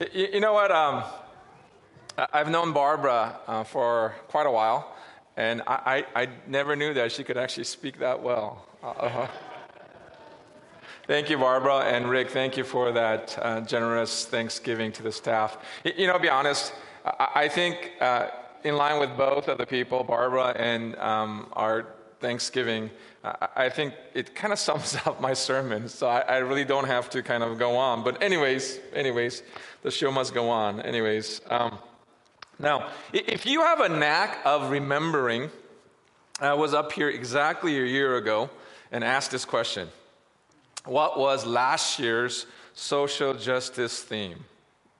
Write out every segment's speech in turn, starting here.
You, you know what? Um, I've known Barbara uh, for quite a while, and I, I, I, never knew that she could actually speak that well. Uh-huh. Thank you, Barbara and Rick. Thank you for that uh, generous Thanksgiving to the staff. You know, be honest, I, I think uh, in line with both of the people, Barbara and um, our Thanksgiving, I think it kind of sums up my sermon, so I, really don't have to kind of go on. But anyways, anyways, the show must go on. Anyways, um, now if you have a knack of remembering, I was up here exactly a year ago and asked this question: What was last year's social justice theme?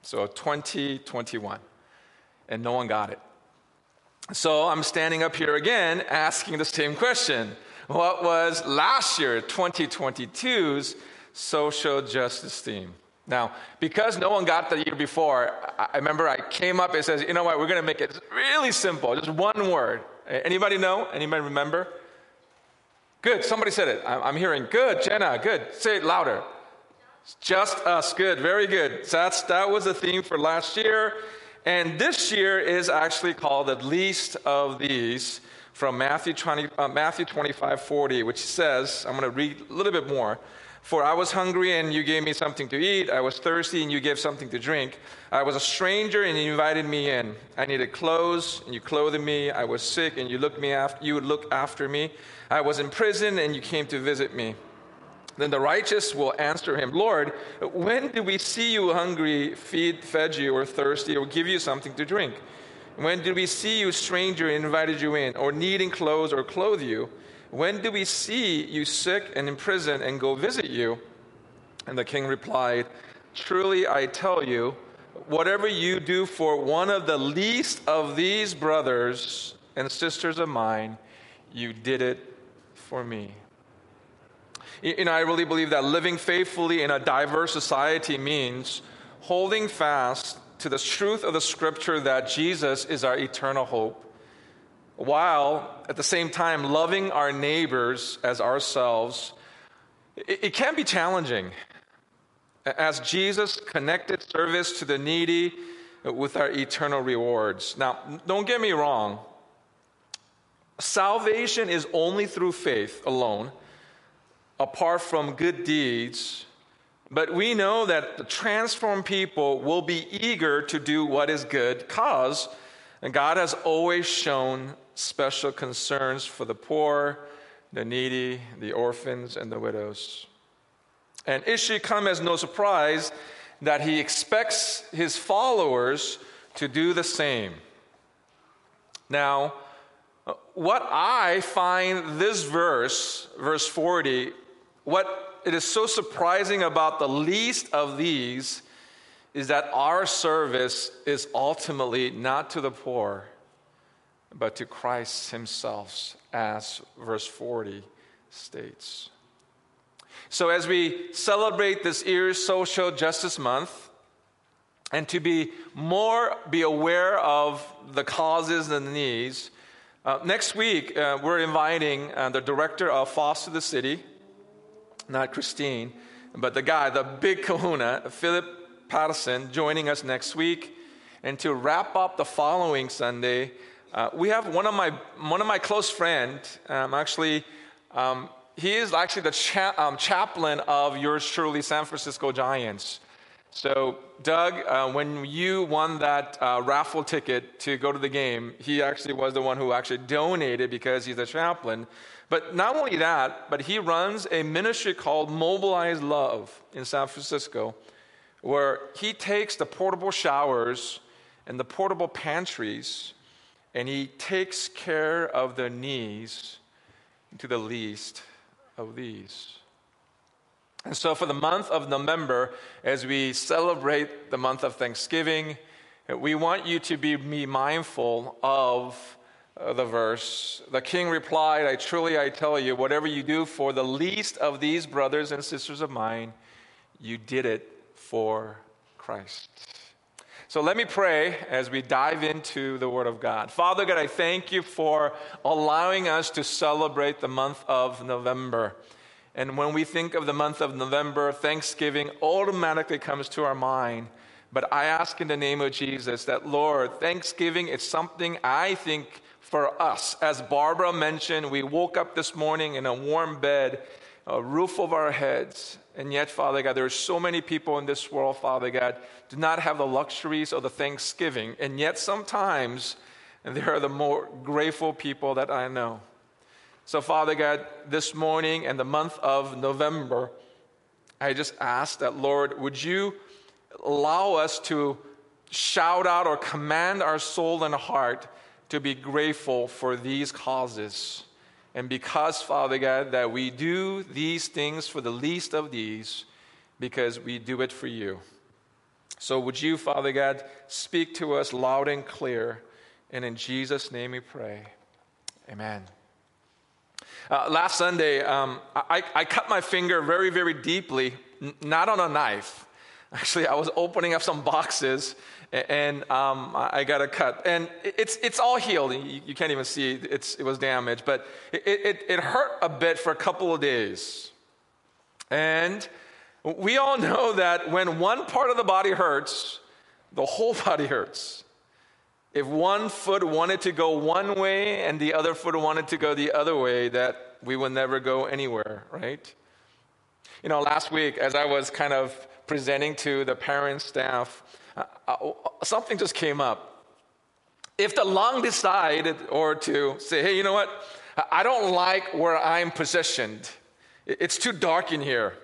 So 2021, and no one got it. So I'm standing up here again asking the same question. What was last year, 2022's social justice theme? Now, because no one got the year before, I remember I came up and says, you know what, we're going to make it really simple, just one word. Anybody know? Anybody remember? Good, somebody said it. I'm hearing. Good, Jenna, good. Say it louder. Just us, good, very good. So that's, that was the theme for last year. And this year is actually called the least of these from Matthew, 20, uh, Matthew 25 40, which says, I'm going to read a little bit more. For I was hungry and you gave me something to eat. I was thirsty and you gave something to drink. I was a stranger and you invited me in. I needed clothes and you clothed me. I was sick and you looked me after, you would look after me. I was in prison and you came to visit me. Then the righteous will answer him, Lord, when did we see you hungry, feed, fed you, or thirsty, or give you something to drink? When did we see you stranger invited you in, or needing clothes or clothe you? When did we see you sick and in prison and go visit you? And the king replied, Truly I tell you, whatever you do for one of the least of these brothers and sisters of mine, you did it for me. You know, I really believe that living faithfully in a diverse society means holding fast to the truth of the scripture that Jesus is our eternal hope, while at the same time loving our neighbors as ourselves. It, it can be challenging as Jesus connected service to the needy with our eternal rewards. Now, don't get me wrong. Salvation is only through faith alone apart from good deeds. But we know that the transformed people will be eager to do what is good because God has always shown special concerns for the poor, the needy, the orphans, and the widows. And it should come as no surprise that he expects his followers to do the same. Now, uh, what I find this verse, verse 40, what it is so surprising about the least of these is that our service is ultimately not to the poor, but to Christ Himself, as verse 40 states. So, as we celebrate this year's Social Justice Month, and to be more be aware of the causes and the needs, uh, next week uh, we're inviting uh, the director of Foster the City, not Christine, but the guy, the big kahuna, Philip Patterson, joining us next week. And to wrap up the following Sunday, uh, we have one of my, one of my close friends, um, actually, um, he is actually the cha- um, chaplain of yours truly, San Francisco Giants. So, Doug, uh, when you won that uh, raffle ticket to go to the game, he actually was the one who actually donated because he's a chaplain. But not only that, but he runs a ministry called Mobilize Love in San Francisco, where he takes the portable showers and the portable pantries and he takes care of the needs to the least of these. And so, for the month of November, as we celebrate the month of Thanksgiving, we want you to be mindful of uh, the verse. The king replied, I truly I tell you, whatever you do for the least of these brothers and sisters of mine, you did it for Christ. So let me pray as we dive into the Word of God. Father God, I thank you for allowing us to celebrate the month of November. And when we think of the month of November, Thanksgiving automatically comes to our mind. But I ask in the name of Jesus that, Lord, Thanksgiving is something I think for us. As Barbara mentioned, we woke up this morning in a warm bed, a roof over our heads. And yet, Father God, there are so many people in this world, Father God, do not have the luxuries of the Thanksgiving. And yet, sometimes, and they are the more grateful people that I know. So, Father God, this morning and the month of November, I just ask that, Lord, would you allow us to shout out or command our soul and heart to be grateful for these causes. And because, Father God, that we do these things for the least of these, because we do it for you. So, would you, Father God, speak to us loud and clear? And in Jesus' name we pray. Amen. Uh, last Sunday, um, I, I, cut my finger very, very deeply, n- not on a knife. Actually, I was opening up some boxes and um, I got a cut. And it's, it's all healed. You, you can't even see it's, it was damaged, but it, it, it hurt a bit for a couple of days. And we all know that when one part of the body hurts, the whole body hurts. If one foot wanted to go one way and the other foot wanted to go the other way, that we would never go anywhere, right? You know, last week, as I was kind of presenting to the parent staff, uh, uh, something just came up. If the lung decided or to say, hey, you know what? I don't like where I'm positioned. It's too dark in here.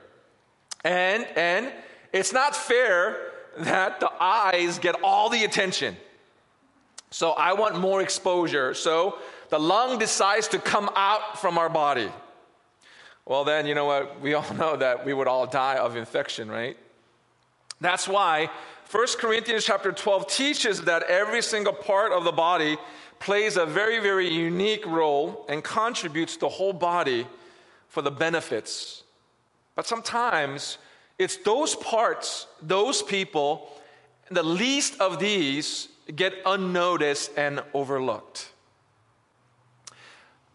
And, and it's not fair that the eyes get all the attention. So I want more exposure. So the lung decides to come out from our body. Well, then, you know what? We all know that we would all die of infection, right? That's why 1 Corinthians chapter 12 teaches that every single part of the body plays a very, very unique role and contributes the whole body for the benefits. But sometimes it's those parts, those people, the least of these get unnoticed and overlooked.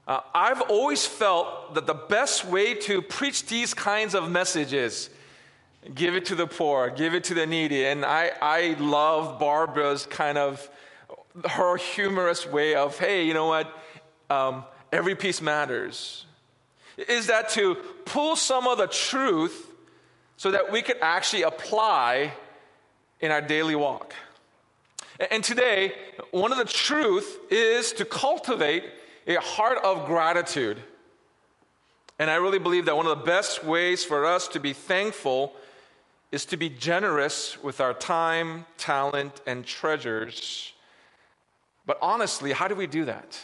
Uh, I've always felt that the best way to preach these kinds of messages give it to the poor, give it to the needy. And I, I love Barbara's kind of her humorous way of, hey, you know what? Um, every piece matters. Is that to pull some of the truth so that we could actually apply in our daily walk? And today, one of the truth is to cultivate a heart of gratitude. And I really believe that one of the best ways for us to be thankful is to be generous with our time, talent, and treasures. But honestly, how do we do that?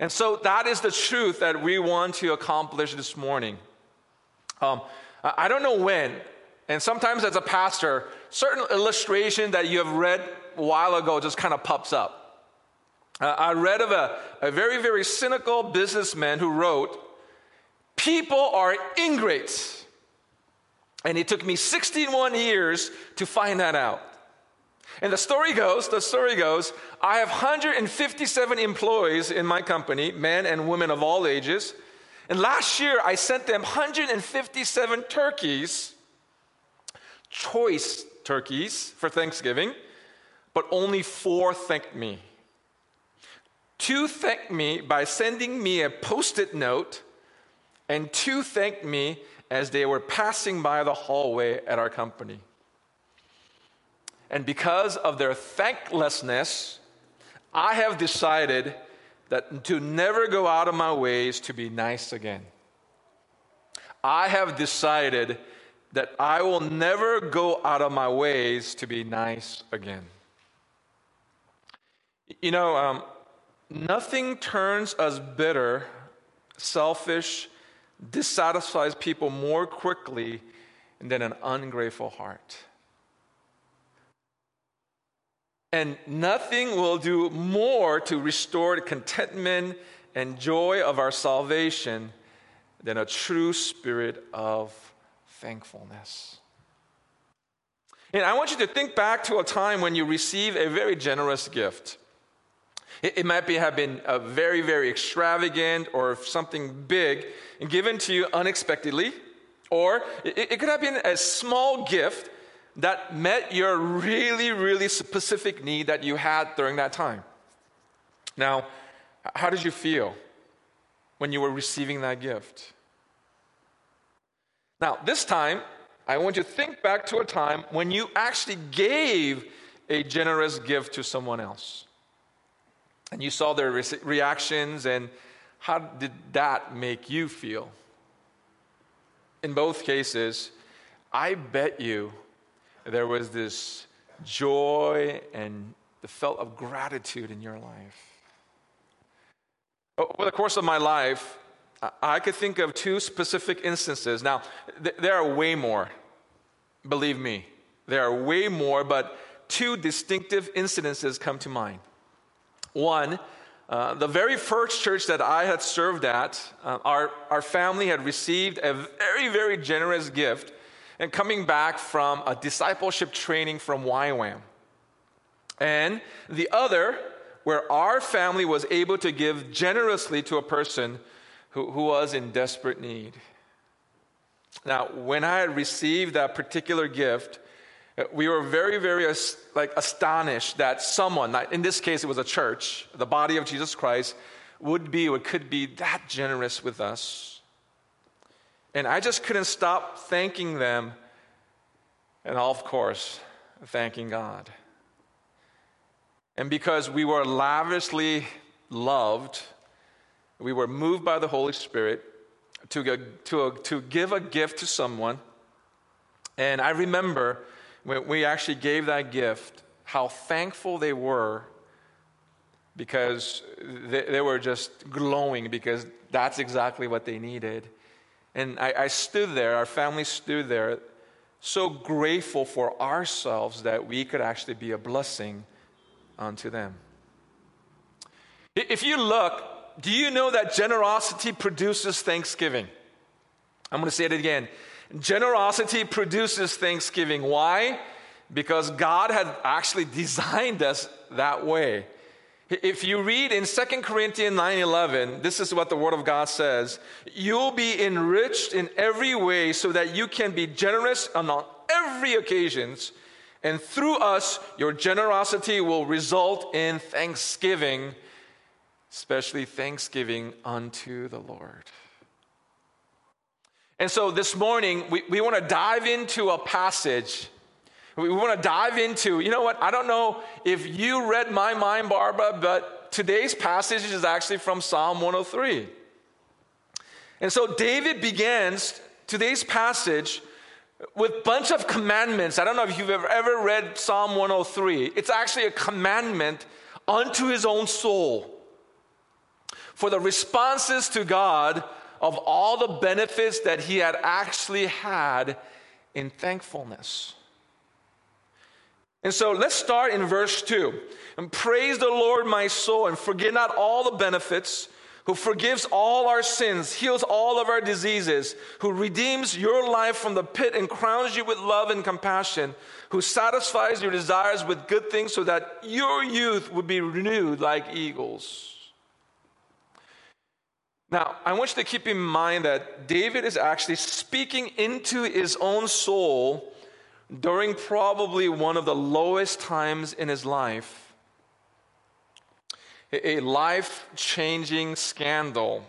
And so that is the truth that we want to accomplish this morning. Um, I don't know when, and sometimes as a pastor, certain illustration that you have read a while ago just kind of pops up. Uh, I read of a, a very, very cynical businessman who wrote, People are ingrates. And it took me 61 years to find that out. And the story goes, the story goes, I have 157 employees in my company, men and women of all ages. And last year I sent them 157 turkeys, choice turkeys for Thanksgiving, but only four thanked me. Two thanked me by sending me a post it note, and two thanked me as they were passing by the hallway at our company. And because of their thanklessness, I have decided that to never go out of my ways to be nice again. I have decided that I will never go out of my ways to be nice again. You know, um, nothing turns us bitter, selfish, dissatisfies people more quickly than an ungrateful heart. And nothing will do more to restore the contentment and joy of our salvation than a true spirit of thankfulness. And I want you to think back to a time when you received a very generous gift. It, it might be, have been a very, very extravagant or something big and given to you unexpectedly, or it, it could have been a small gift, that met your really, really specific need that you had during that time. Now, how did you feel when you were receiving that gift? Now, this time, I want you to think back to a time when you actually gave a generous gift to someone else. And you saw their re- reactions, and how did that make you feel? In both cases, I bet you there was this joy and the felt of gratitude in your life. Over the course of my life, I could think of two specific instances. Now, th- there are way more. Believe me, there are way more, but two distinctive incidences come to mind. One, uh, the very first church that I had served at, uh, our, our family had received a very, very generous gift and coming back from a discipleship training from YWAM. And the other, where our family was able to give generously to a person who, who was in desperate need. Now, when I had received that particular gift, uh, we were very, very like astonished that someone, in this case it was a church, the body of Jesus Christ, would be or could be that generous with us. And I just couldn't stop thanking them, and of course, thanking God. And because we were lavishly loved, we were moved by the Holy Spirit to, to, to give a gift to someone. And I remember when we actually gave that gift, how thankful they were because they, they were just glowing because that's exactly what they needed. And I, I stood there, our family stood there, so grateful for ourselves that we could actually be a blessing unto them. If you look, do you know that generosity produces thanksgiving? I'm going to say it again. Generosity produces thanksgiving. Why? Because God had actually designed us that way. If you read in 2 Corinthians 9:11, this is what the word of God says, you'll be enriched in every way so that you can be generous on every occasions, and through us your generosity will result in thanksgiving, especially thanksgiving unto the Lord. And so this morning, we, we want to dive into a passage. We want to dive into, you know what? I don't know if you read my mind, Barbara, but today's passage is actually from Psalm 103. And so David begins today's passage with a bunch of commandments. I don't know if you've ever, ever read Psalm 103. It's actually a commandment unto his own soul for the responses to God of all the benefits that he had actually had in thankfulness. And so let's start in verse 2. And praise the Lord, my soul, and forget not all the benefits, who forgives all our sins, heals all of our diseases, who redeems your life from the pit and crowns you with love and compassion, who satisfies your desires with good things so that your youth would be renewed like eagles. Now, I want you to keep in mind that David is actually speaking into his own soul during probably one of the lowest times in his life. A life changing scandal,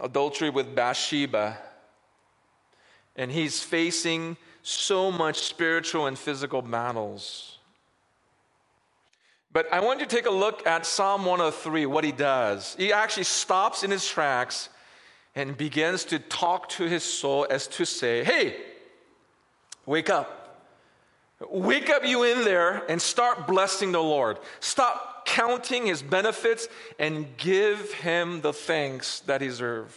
adultery with Bathsheba. And he's facing so much spiritual and physical battles. But I want you to take a look at Psalm 103, what he does. He actually stops in his tracks and begins to talk to his soul as to say, Hey, wake up. Wake up, you in there, and start blessing the Lord. Stop counting his benefits and give him the thanks that he deserves.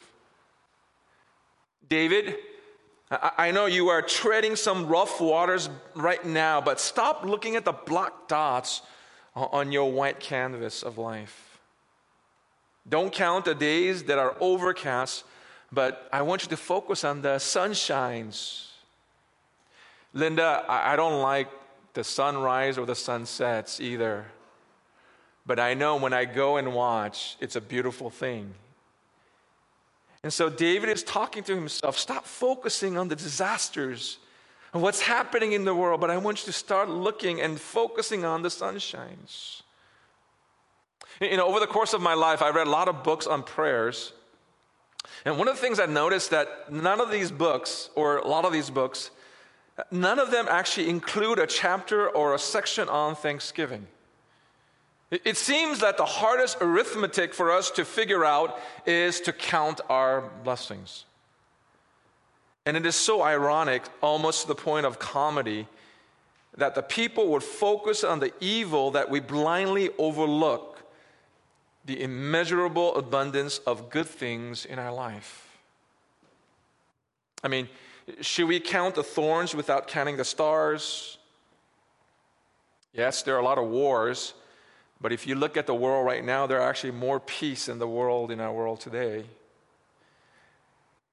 David, I know you are treading some rough waters right now, but stop looking at the black dots on your white canvas of life. Don't count the days that are overcast, but I want you to focus on the sunshines. Linda, I don't like the sunrise or the sunsets either. But I know when I go and watch, it's a beautiful thing. And so David is talking to himself stop focusing on the disasters what's happening in the world, but I want you to start looking and focusing on the sunshines. You know, over the course of my life, I read a lot of books on prayers. And one of the things I noticed that none of these books, or a lot of these books, none of them actually include a chapter or a section on Thanksgiving. It seems that the hardest arithmetic for us to figure out is to count our blessings. And it is so ironic, almost to the point of comedy, that the people would focus on the evil that we blindly overlook the immeasurable abundance of good things in our life. I mean, should we count the thorns without counting the stars? Yes, there are a lot of wars, but if you look at the world right now, there are actually more peace in the world in our world today.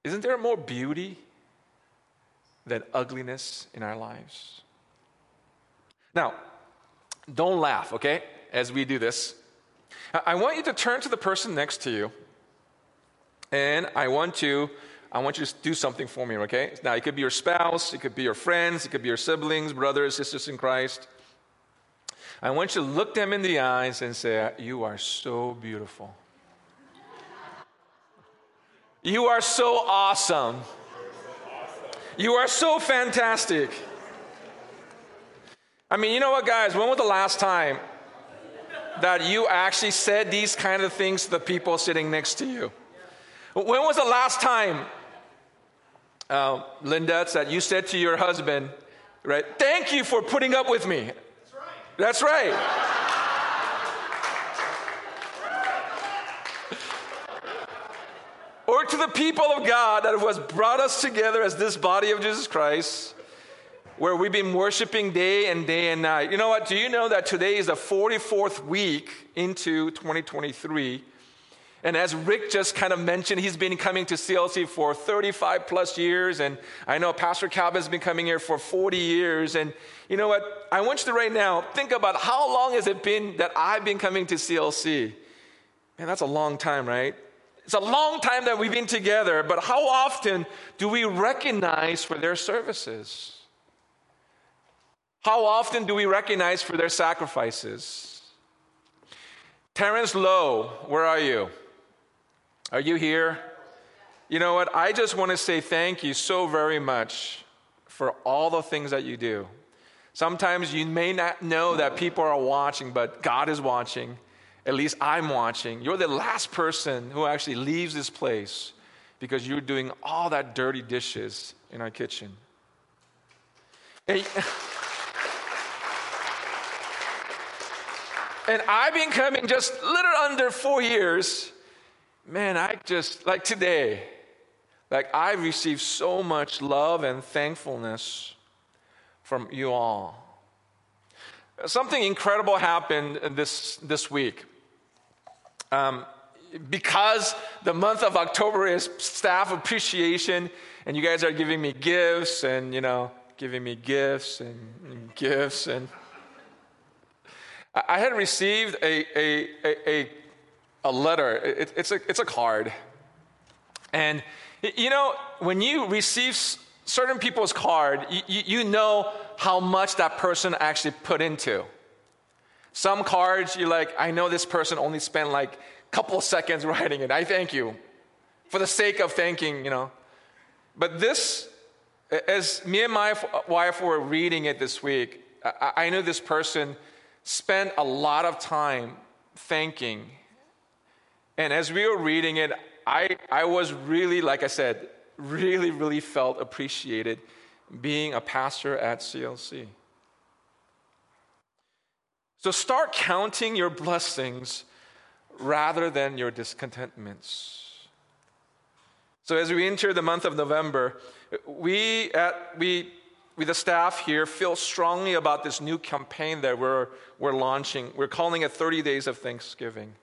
Isn't there more beauty than ugliness in our lives. Now, don't laugh, okay, as we do this. I want you to turn to the person next to you, and I want to. I want you to do something for me, okay? Now, it could be your spouse, it could be your friends, it could be your siblings, brothers, sisters in Christ. I want you to look them in the eyes and say, You are so beautiful. You are so awesome. You are so fantastic. I mean, you know what, guys? When was the last time that you actually said these kind of things to the people sitting next to you? When was the last time, uh, Linda, that you said to your husband, right, thank you for putting up with me? That's right. That's right. To the people of God that has brought us together as this body of Jesus Christ, where we've been worshiping day and day and night. You know what? Do you know that today is the 44th week into 2023? And as Rick just kind of mentioned, he's been coming to CLC for 35 plus years. And I know Pastor Calvin has been coming here for 40 years. And you know what? I want you to right now think about how long has it been that I've been coming to CLC? Man, that's a long time, right? It's a long time that we've been together, but how often do we recognize for their services? How often do we recognize for their sacrifices? Terrence Lowe, where are you? Are you here? You know what? I just want to say thank you so very much for all the things that you do. Sometimes you may not know that people are watching, but God is watching at least I'm watching, you're the last person who actually leaves this place because you're doing all that dirty dishes in our kitchen. And, and I've been coming just little under four years. Man, I just, like today, like I received so much love and thankfulness from you all. Something incredible happened this, this week. Um, because the month of October is staff appreciation, and you guys are giving me gifts and, you know, giving me gifts and, and gifts. And I had received a, a, a, a letter, it, it's, a, it's a card. And, you know, when you receive certain people's card, you, you know how much that person actually put into. Some cards, you're like, I know this person only spent like a couple seconds writing it. I thank you for the sake of thanking, you know. But this, as me and my wife were reading it this week, I, I knew this person spent a lot of time thanking. And as we were reading it, I, I was really, like I said, really, really felt appreciated being a pastor at CLC. So start counting your blessings rather than your discontentments. So as we enter the month of November, we at we we the staff here feel strongly about this new campaign that we're we're launching. We're calling it 30 Days of Thanksgiving.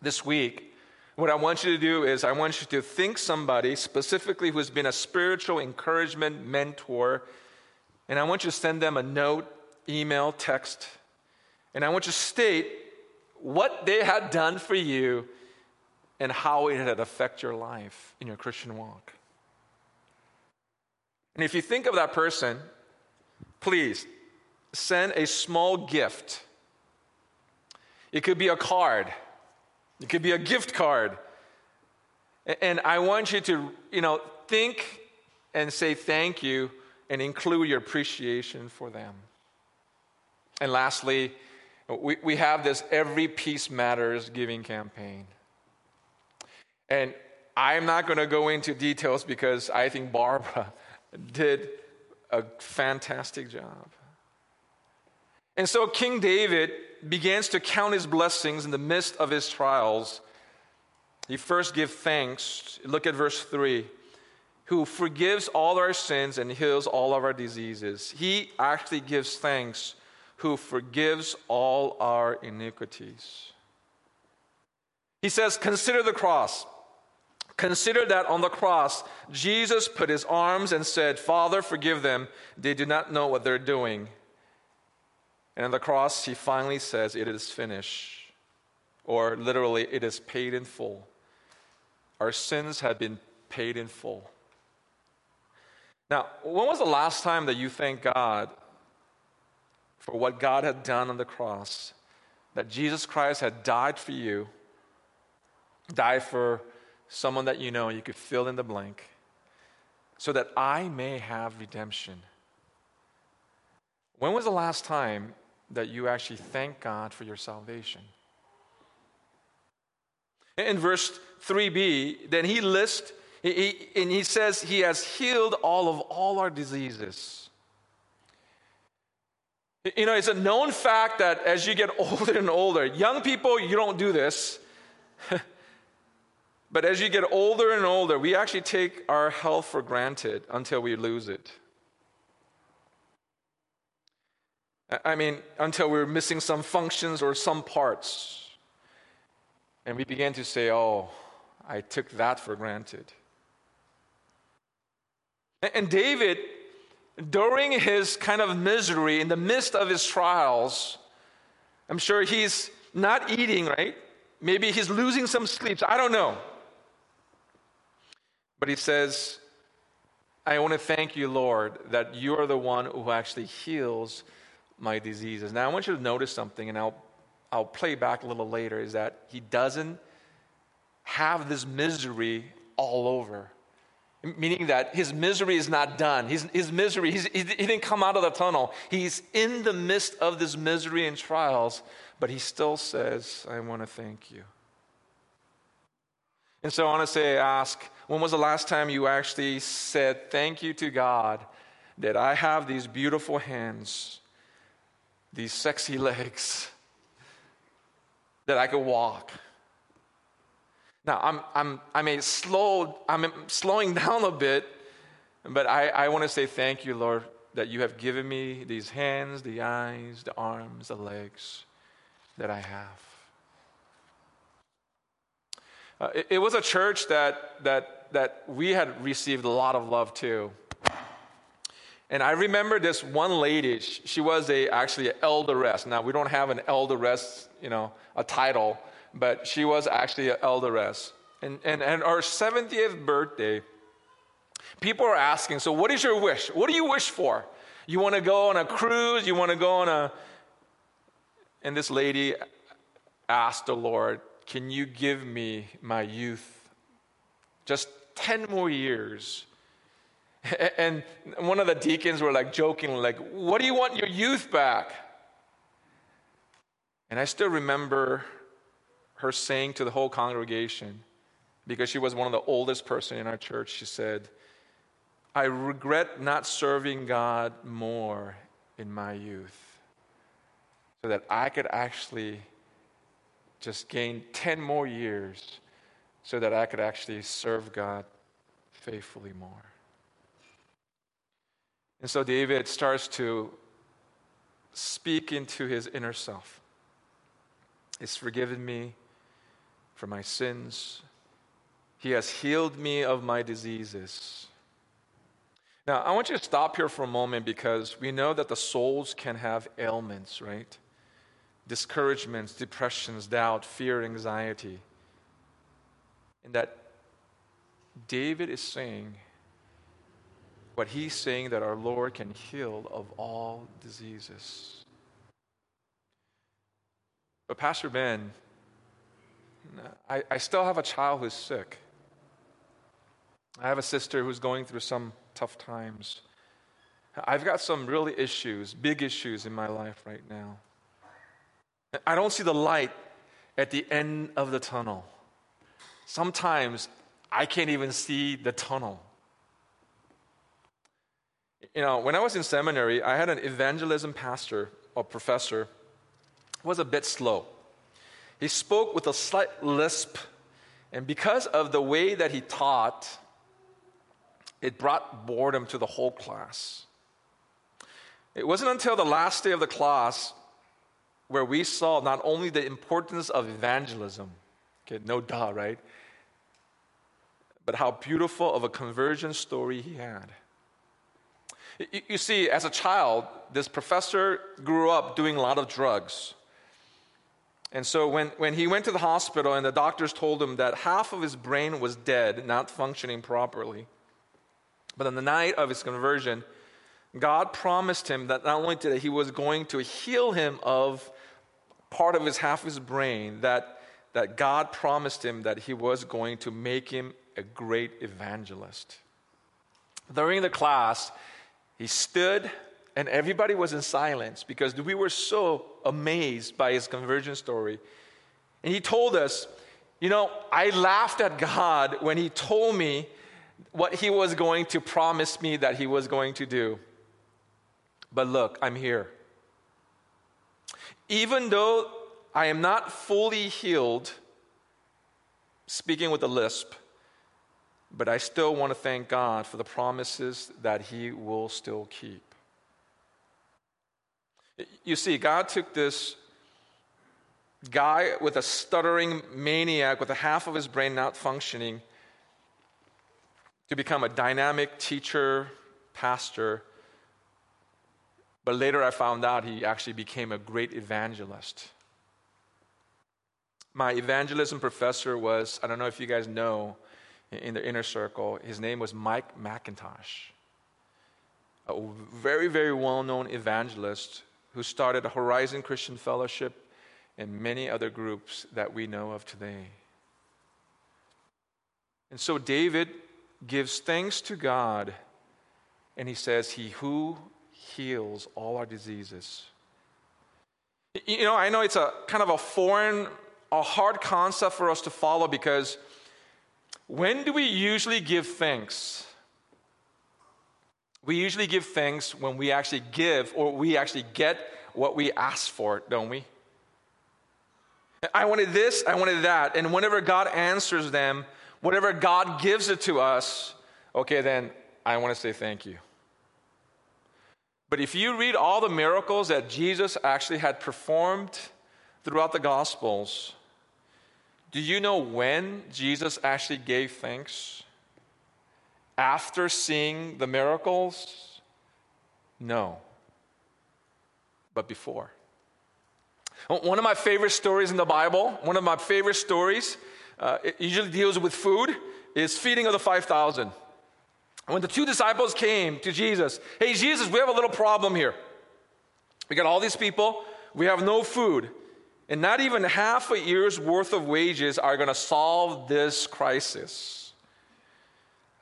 This week, what I want you to do is I want you to think somebody specifically who's been a spiritual encouragement mentor, and I want you to send them a note, email, text, and I want you to state what they had done for you and how it had affected your life in your Christian walk. And if you think of that person, please send a small gift. It could be a card, it could be a gift card. And I want you to, you know, think and say thank you and include your appreciation for them. And lastly, we, we have this Every Piece Matters giving campaign. And I'm not going to go into details because I think Barbara did a fantastic job. And so King David begins to count his blessings in the midst of his trials. He first gives thanks. Look at verse 3 who forgives all our sins and heals all of our diseases. He actually gives thanks, who forgives all our iniquities. He says, Consider the cross. Consider that on the cross, Jesus put his arms and said, Father, forgive them. They do not know what they're doing. And on the cross, he finally says, It is finished. Or literally, it is paid in full. Our sins had been paid in full. Now, when was the last time that you thanked God for what God had done on the cross? That Jesus Christ had died for you, died for someone that you know, you could fill in the blank, so that I may have redemption. When was the last time that you actually thank God for your salvation? In verse 3b, then he lists he, and he says he has healed all of all our diseases. You know, it's a known fact that as you get older and older, young people, you don't do this. but as you get older and older, we actually take our health for granted until we lose it. I mean, until we're missing some functions or some parts. And we begin to say, oh, I took that for granted. And David, during his kind of misery, in the midst of his trials, I'm sure he's not eating, right? Maybe he's losing some sleep. I don't know. But he says, I want to thank you, Lord, that you are the one who actually heals my diseases. Now, I want you to notice something, and I'll, I'll play back a little later, is that he doesn't have this misery all over meaning that his misery is not done. His, his misery, he, he didn't come out of the tunnel. He's in the midst of this misery and trials, but he still says, I want to thank you. And so I want to say, ask, when was the last time you actually said thank you to God that I have these beautiful hands, these sexy legs, that I could walk? Now, I'm, I'm, I may slow, I'm slowing down a bit, but I, I want to say thank you, Lord, that you have given me these hands, the eyes, the arms, the legs that I have. Uh, it, it, was a church that, that, that we had received a lot of love to. And I remember this one lady, she was a, actually an elderess. Now, we don't have an elderess, you know, a title, but she was actually an elderess. And, and, and our 70th birthday, people are asking, So, what is your wish? What do you wish for? You want to go on a cruise? You want to go on a. And this lady asked the Lord, Can you give me my youth? Just 10 more years. And one of the deacons were like joking, like, What do you want your youth back? And I still remember her saying to the whole congregation, because she was one of the oldest person in our church, she said, I regret not serving God more in my youth so that I could actually just gain 10 more years so that I could actually serve God faithfully more. And so David starts to speak into his inner self. He's forgiven me for my sins. He has healed me of my diseases. Now, I want you to stop here for a moment because we know that the souls can have ailments, right? Discouragements, depressions, doubt, fear, anxiety. And that David is saying, But he's saying that our Lord can heal of all diseases. But, Pastor Ben, Uh, I, I still have a child who's sick. I have a sister who's going through some tough times. I've got some really issues, big issues in my life right now. I don't see the light at the end of the tunnel. Sometimes I can't even see the tunnel. You know, when I was in seminary, I had an evangelism pastor or professor was a bit slow. He spoke with a slight lisp, and because of the way that he taught, it brought boredom to the whole class. It wasn't until the last day of the class where we saw not only the importance of evangelism, okay, no duh, right? But how beautiful of a conversion story he had. You, you see, as a child, this professor grew up doing a lot of drugs. And so when, when he went to the hospital and the doctors told him that half of his brain was dead, not functioning properly, but on the night of his conversion, God promised him that not only that he was going to heal him of part of his half of his brain, that, that God promised him that he was going to make him a great evangelist. During the class, he stood and everybody was in silence because we were so amazed by his conversion story. And he told us, You know, I laughed at God when he told me what he was going to promise me that he was going to do. But look, I'm here. Even though I am not fully healed, speaking with a lisp, but I still want to thank God for the promises that He will still keep. You see, God took this guy with a stuttering maniac with a half of his brain not functioning to become a dynamic teacher, pastor, but later I found out he actually became a great evangelist. My evangelism professor was, I don't know if you guys know, in the inner circle, his name was Mike MacIntosh, a very, very well known evangelist who started a Horizon Christian Fellowship and many other groups that we know of today. And so David gives thanks to God and he says, He who heals all our diseases. You know, I know it's a kind of a foreign, a hard concept for us to follow because when do we usually give thanks? We usually give thanks when we actually give or we actually get what we ask for, don't we? I wanted this, I wanted that. And whenever God answers them, whatever God gives it to us, okay, then I want to say thank you. But if you read all the miracles that Jesus actually had performed throughout the Gospels, do you know when Jesus actually gave thanks? After seeing the miracles? No. But before. One of my favorite stories in the Bible, one of my favorite stories, uh, it usually deals with food, is feeding of the 5,000. When the two disciples came to Jesus, hey, Jesus, we have a little problem here. We got all these people, we have no food, and not even half a year's worth of wages are going to solve this crisis.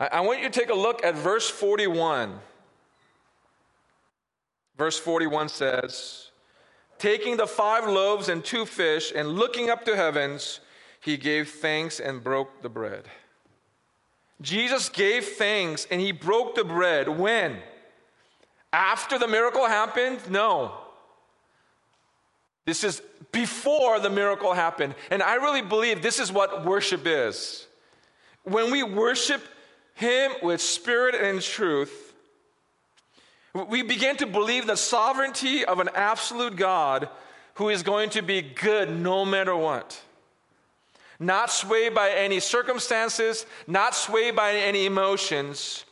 I, want you to take a look at verse 41. Verse 41 says, Taking the five loaves and two fish and looking up to heavens, he gave thanks and broke the bread. Jesus gave thanks and he broke the bread. When? After the miracle happened? No. This is before the miracle happened. And I really believe this is what worship is. When we worship him with spirit and truth, we begin to believe the sovereignty of an absolute God who is going to be good no matter what not swayed by any circumstances, not swayed by any emotions.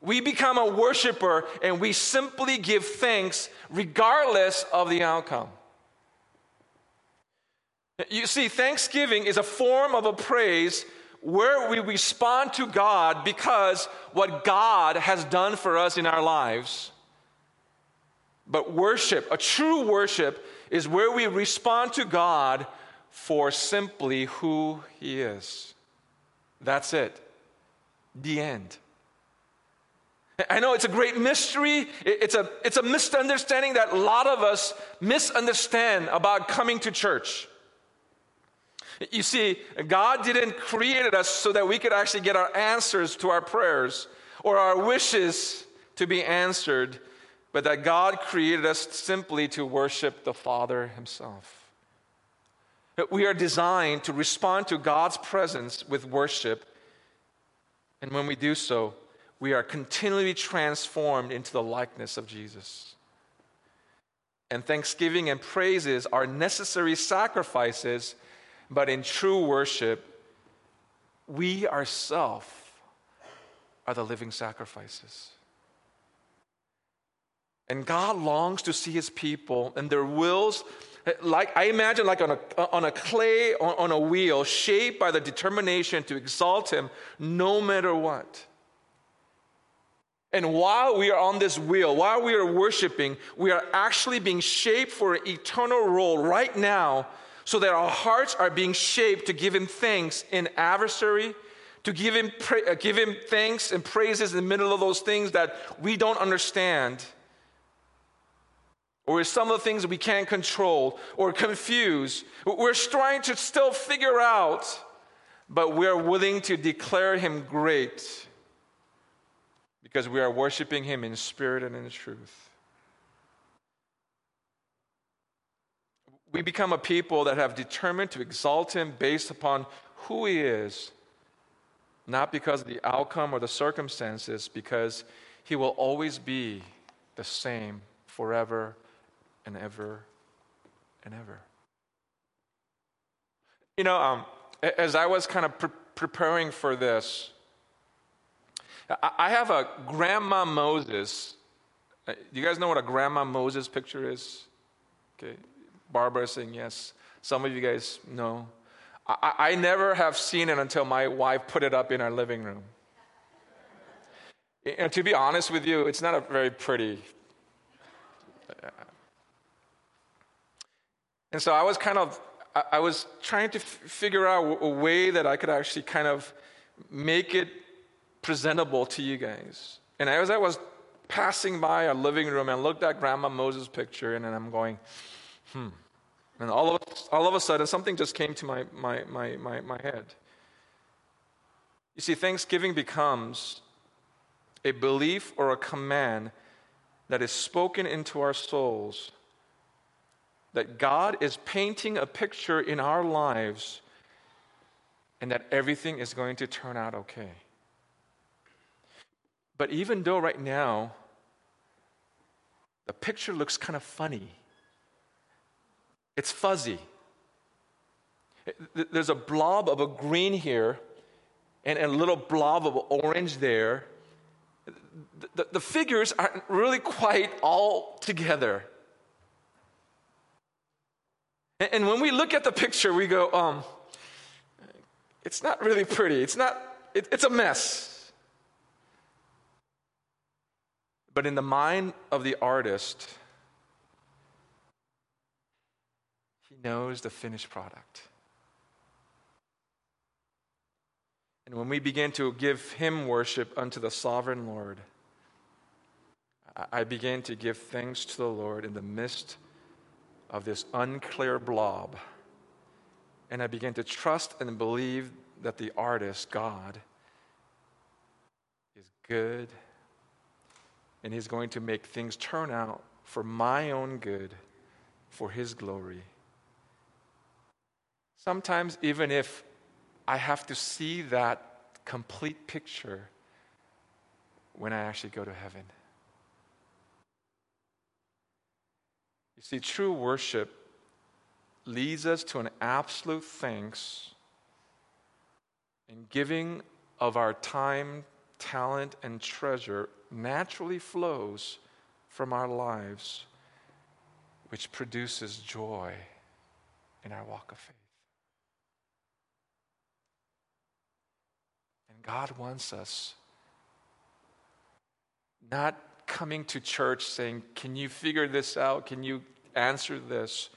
We become a worshiper and we simply give thanks regardless of the outcome. You see, thanksgiving is a form of a praise where we respond to God because what God has done for us in our lives. But worship, a true worship, is where we respond to God for simply who He is. That's it. The end. I know it's a great mystery. It's a, it's a misunderstanding that a lot of us misunderstand about coming to church. You see, God didn't create us so that we could actually get our answers to our prayers or our wishes to be answered, but that God created us simply to worship the Father Himself. We are designed to respond to God's presence with worship, and when we do so, we are continually transformed into the likeness of Jesus. And thanksgiving and praises are necessary sacrifices, but in true worship, we ourselves are the living sacrifices. And God longs to see his people and their wills, like I imagine, like on a, on a clay, on, on a wheel, shaped by the determination to exalt him no matter what. And while we are on this wheel, while we are worshiping, we are actually being shaped for an eternal role right now so that our hearts are being shaped to give Him thanks in adversary, to give Him, pra- uh, give him thanks and praises in the middle of those things that we don't understand, or some of the things that we can't control or confuse. We're trying to still figure out, but we're willing to declare Him great because we are worshiping Him in spirit and in truth. We become a people that have determined to exalt Him based upon who He is, not because of the outcome or the circumstances, because He will always be the same forever and ever and ever. You know, um, as I was kind of pre- preparing for this, I have a Grandma Moses. Do uh, you guys know what a Grandma Moses picture is? Okay. Barbara saying yes. Some of you guys know. I, I never have seen it until my wife put it up in our living room. And to be honest with you, it's not a very pretty. And so I was kind of, I was trying to f- figure out a way that I could actually kind of make it presentable to you guys. And as I was passing by our living room and looked at Grandma Moses' picture, and then I'm going, hmm. And all of, all of a sudden, something just came to my, my, my, my, my head. You see, Thanksgiving becomes a belief or a command that is spoken into our souls that God is painting a picture in our lives and that everything is going to turn out okay. But even though right now the picture looks kind of funny, it's fuzzy. There's a blob of a green here and a little blob of orange there. The, the, the figures aren't really quite all together. And, and when we look at the picture, we go, um, it's not really pretty. It's not, it, it's a mess. But in the mind of the artist, he knows the finished product. And when we begin to give him worship unto the sovereign Lord, I begin to give thanks to the Lord in the midst of this unclear blob. And I begin to trust and believe that the artist, God, is good and He's going to make things turn out for my own good, for His glory. Sometimes, even if I have to see that complete picture when I actually go to heaven. You see, true worship leads us to an absolute thanks and giving of our time, talent, and treasure naturally flows from our lives, which produces joy in our walk of faith. God wants us not coming to church saying, Can you figure this out? Can you answer this?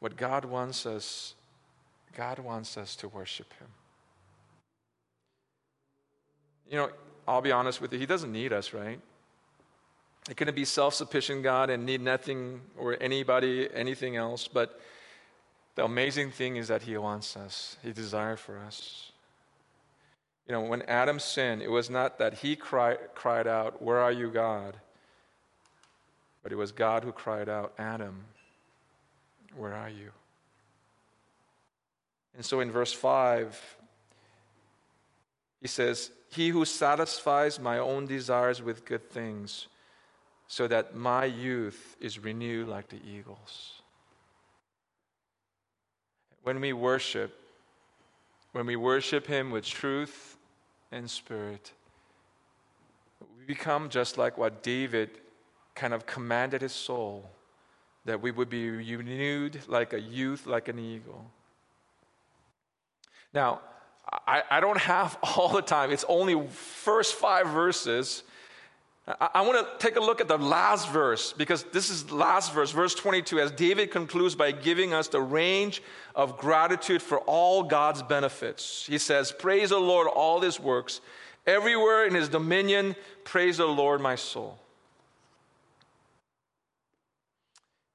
What God wants us, God wants us to worship Him. You know, I'll be honest with you, He doesn't need us, right? He couldn't be self sufficient God and need nothing or anybody, anything else. But the amazing thing is that He wants us, He desires for us. You know, when Adam sinned, it was not that he cried, cried out, Where are you, God? But it was God who cried out, Adam, where are you? And so in verse 5, he says, He who satisfies my own desires with good things, so that my youth is renewed like the eagles. When we worship, when we worship Him with truth and spirit, we become just like what David kind of commanded his soul that we would be renewed like a youth, like an eagle. Now, I, I don't have all the time. It's only first five verses. I, want to take a look at the last verse because this is the last verse, verse 22, as David concludes by giving us the range of gratitude for all God's benefits. He says, Praise the Lord, all his works. Everywhere in his dominion, praise the Lord, my soul.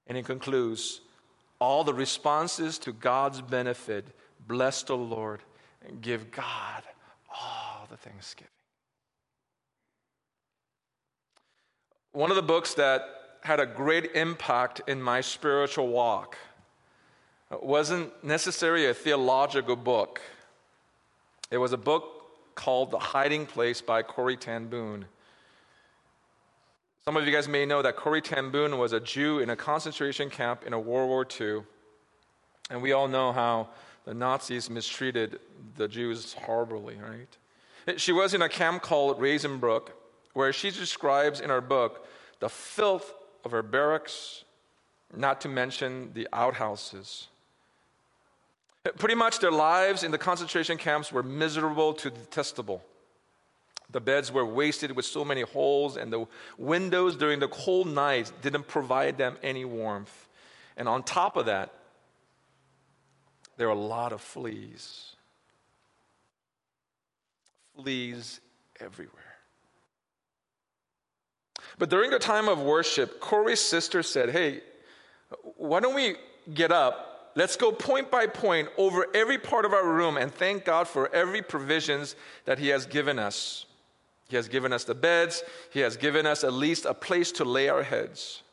And he concludes all the responses to God's benefit bless the Lord and give God all the thanksgiving. One of the books that had a great impact in my spiritual walk uh, wasn't necessarily a theological book. It was a book called The Hiding Place by Corrie ten Boom. Some of you guys may know that Corrie ten Boom was a Jew in a concentration camp in a World War II. And we all know how the Nazis mistreated the Jews horribly, right? She was in a camp called Ravensbrück, where she describes in her book the filth of her barracks, not to mention the outhouses. Pretty much their lives in the concentration camps were miserable to detestable. The beds were wasted with so many holes, and the windows during the cold nights didn't provide them any warmth. And on top of that, there were a lot of fleas. Fleas everywhere. But during the time of worship, Corrie's sister said, Hey, why don't we get up? Let's go point by point over every part of our room and thank God for every provisions that He has given us. He has given us the beds, He has given us at least a place to lay our heads.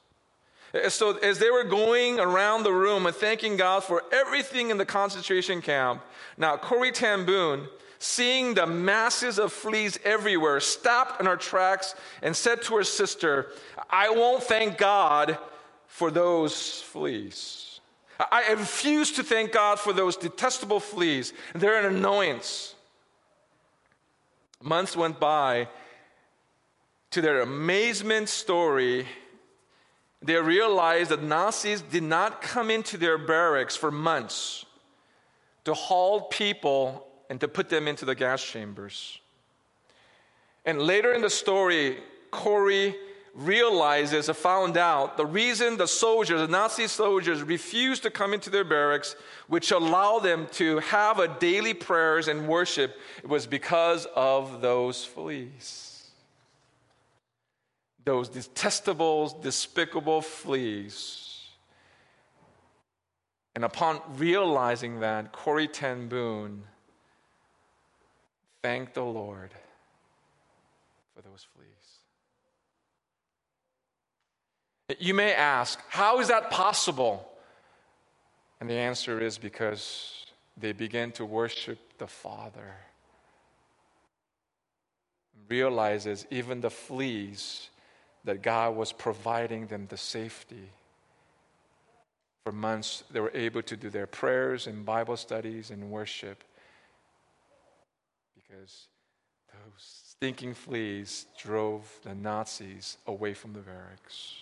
Eh, so, as they were going around the room and thanking God for everything in the concentration camp, now Corrie ten Boom, seeing the masses of fleas everywhere, stopped in her tracks and said to her sister, I won't thank God for those fleas. I refuse to thank God for those detestable fleas. They're an annoyance. Months went by. To their amazement story, they realized that Nazis did not come into their barracks for months to haul people and to put them into the gas chambers. And later in the story, Corrie realizes or found out the reason the soldiers, the Nazi soldiers, refused to come into their barracks, which allowed them to have a daily prayers and worship, it was because of those fleas. Those detestable, despicable fleas. And upon realizing that, Corrie ten Boom thanked the Lord for those fleas. You may ask, how is that possible? And the answer is because they began to worship the Father. Realizes even the fleas that God was providing them the safety. For months, they were able to do their prayers and Bible studies and worship because those stinking fleas drove the Nazis away from the barracks.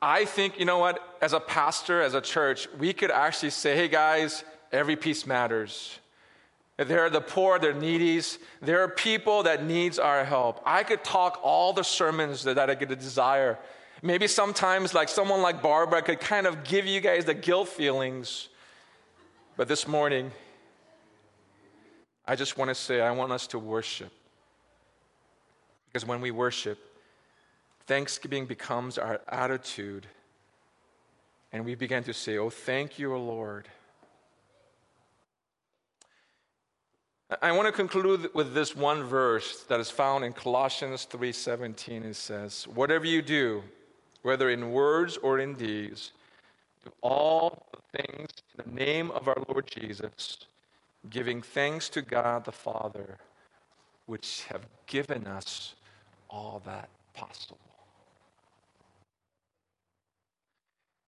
I think, you know what, as a pastor, as a church, we could actually say, hey guys, every piece matters. There are the poor, there are needies. There are people that needs our help. I could talk all the sermons that, that I could desire. Maybe sometimes, like someone like Barbara, could kind of give you guys the guilt feelings. But this morning, I just want to say, I want us to worship. Because when we worship, thanksgiving becomes our attitude. And we begin to say, Oh, thank you, O Lord. I want to conclude with this one verse that is found in Colossians 3:17. It says, "Whatever you do, whether in words or in deeds, do all things in the name of our Lord Jesus, giving thanks to God the Father, which have given us all that possible."